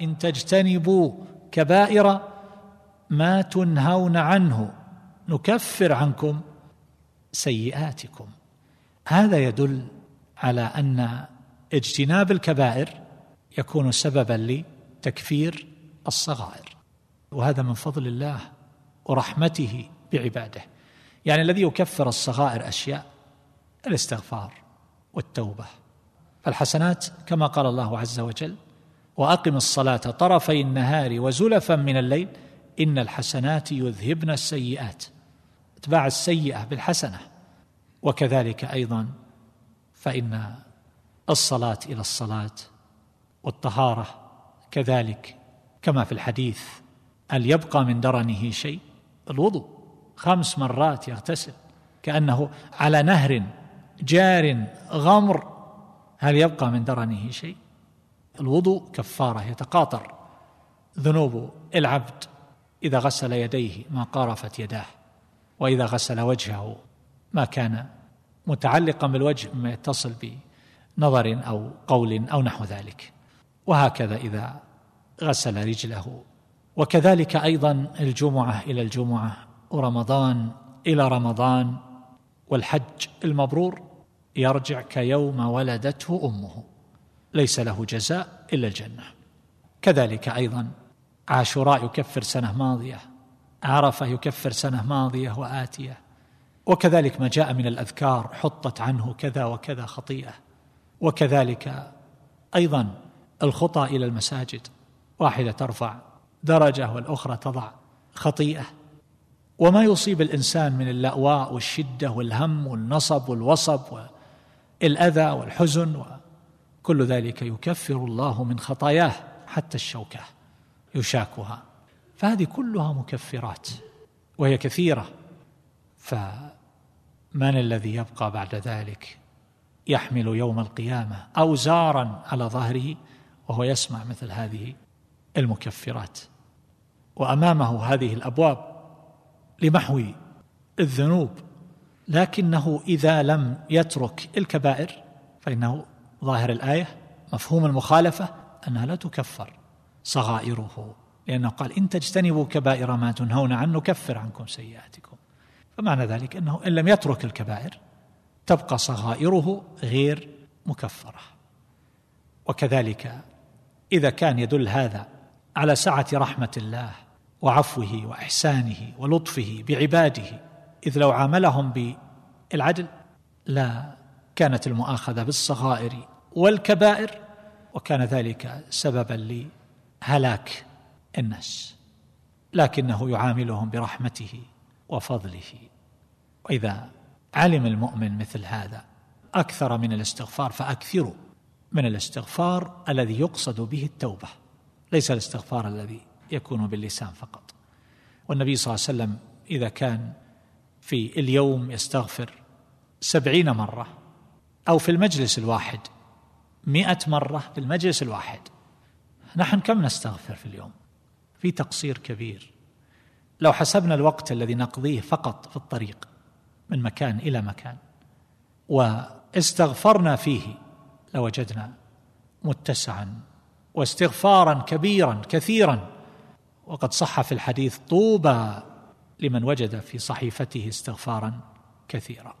إن تجتنبوا كبائر ما تنهون عنه نكفر عنكم سيئاتكم. هذا يدل على أن اجتناب الكبائر يكون سببا لتكفير الصغائر. وهذا من فضل الله ورحمته بعباده. يعني الذي يكفر الصغائر أشياء الاستغفار والتوبة. فالحسنات كما قال الله عز وجل وأقم الصلاة طرفي النهار وزلفا من الليل إن الحسنات يذهبن السيئات. اتباع السيئة بالحسنة. وكذلك أيضا فإن الصلاة إلى الصلاة والطهارة كذلك كما في الحديث هل يبقى من درنه شيء؟ الوضوء خمس مرات يغتسل. كأنه على نهر جار غمر هل يبقى من درنه شيء؟ الوضوء كفارة يتقاطر ذنوب العبد إذا غسل يديه ما قارفت يداه وإذا غسل وجهه ما كان متعلقا بالوجه مما يتصل بنظر أو قول أو نحو ذلك. وهكذا إذا غسل رجله. وكذلك أيضا الجمعة إلى الجمعة ورمضان إلى رمضان والحج المبرور يرجع كيوم ولدته أمه. ليس له جزاء إلا الجنة. كذلك أيضا عاشوراء يكفر سنة ماضية عرفة يكفر سنة ماضية وآتية. وكذلك ما جاء من الأذكار حطت عنه كذا وكذا خطيئة. وكذلك أيضا الخطى إلى المساجد واحدة ترفع درجة والأخرى تضع خطيئة. وما يصيب الإنسان من اللأواء والشدة والهم والنصب والوصب والأذى والحزن كل ذلك يكفر الله من خطاياه حتى الشوكة يشاكها. فهذه كلها مكفرات وهي كثيرة. فمن الذي يبقى بعد ذلك يحمل يوم القيامة أوزارا على ظهره وهو يسمع مثل هذه المكفرات. وأمامه هذه الأبواب لمحو الذنوب لكنه إذا لم يترك الكبائر فإنه ظاهر الآية مفهوم المخالفة أنها لا تكفر صغائره لأنه قال إن تجتنبوا كبائر ما تنهون عنه نكفر عنكم سيئاتكم. فمعنى ذلك أنه إن لم يترك الكبائر تبقى صغائره غير مكفرة. وكذلك إذا كان يدل هذا على سعة رحمة الله وعفوه وإحسانه ولطفه بعباده إذ لو عاملهم بالعدل لا كانت المؤاخذة بالصغائر والكبائر وكان ذلك سببا لهلاك الناس. لكنه يعاملهم برحمته وفضله. وإذا علم المؤمن مثل هذا أكثر من الاستغفار فاكثروا من الاستغفار الذي يقصد به التوبة. ليس الاستغفار الذي يكون باللسان فقط. والنبي صلى الله عليه وسلم إذا كان في اليوم يستغفر سبعين مرة أو في المجلس الواحد. مئة مرة في المجلس الواحد. نحن كم نستغفر في اليوم؟ في تقصير كبير. لو حسبنا الوقت الذي نقضيه فقط في الطريق من مكان إلى مكان واستغفرنا فيه لوجدنا متسعا واستغفارا كبيرا كثيرا. وقد صح في الحديث طوبى لمن وجد في صحيفته استغفارا كثيرا.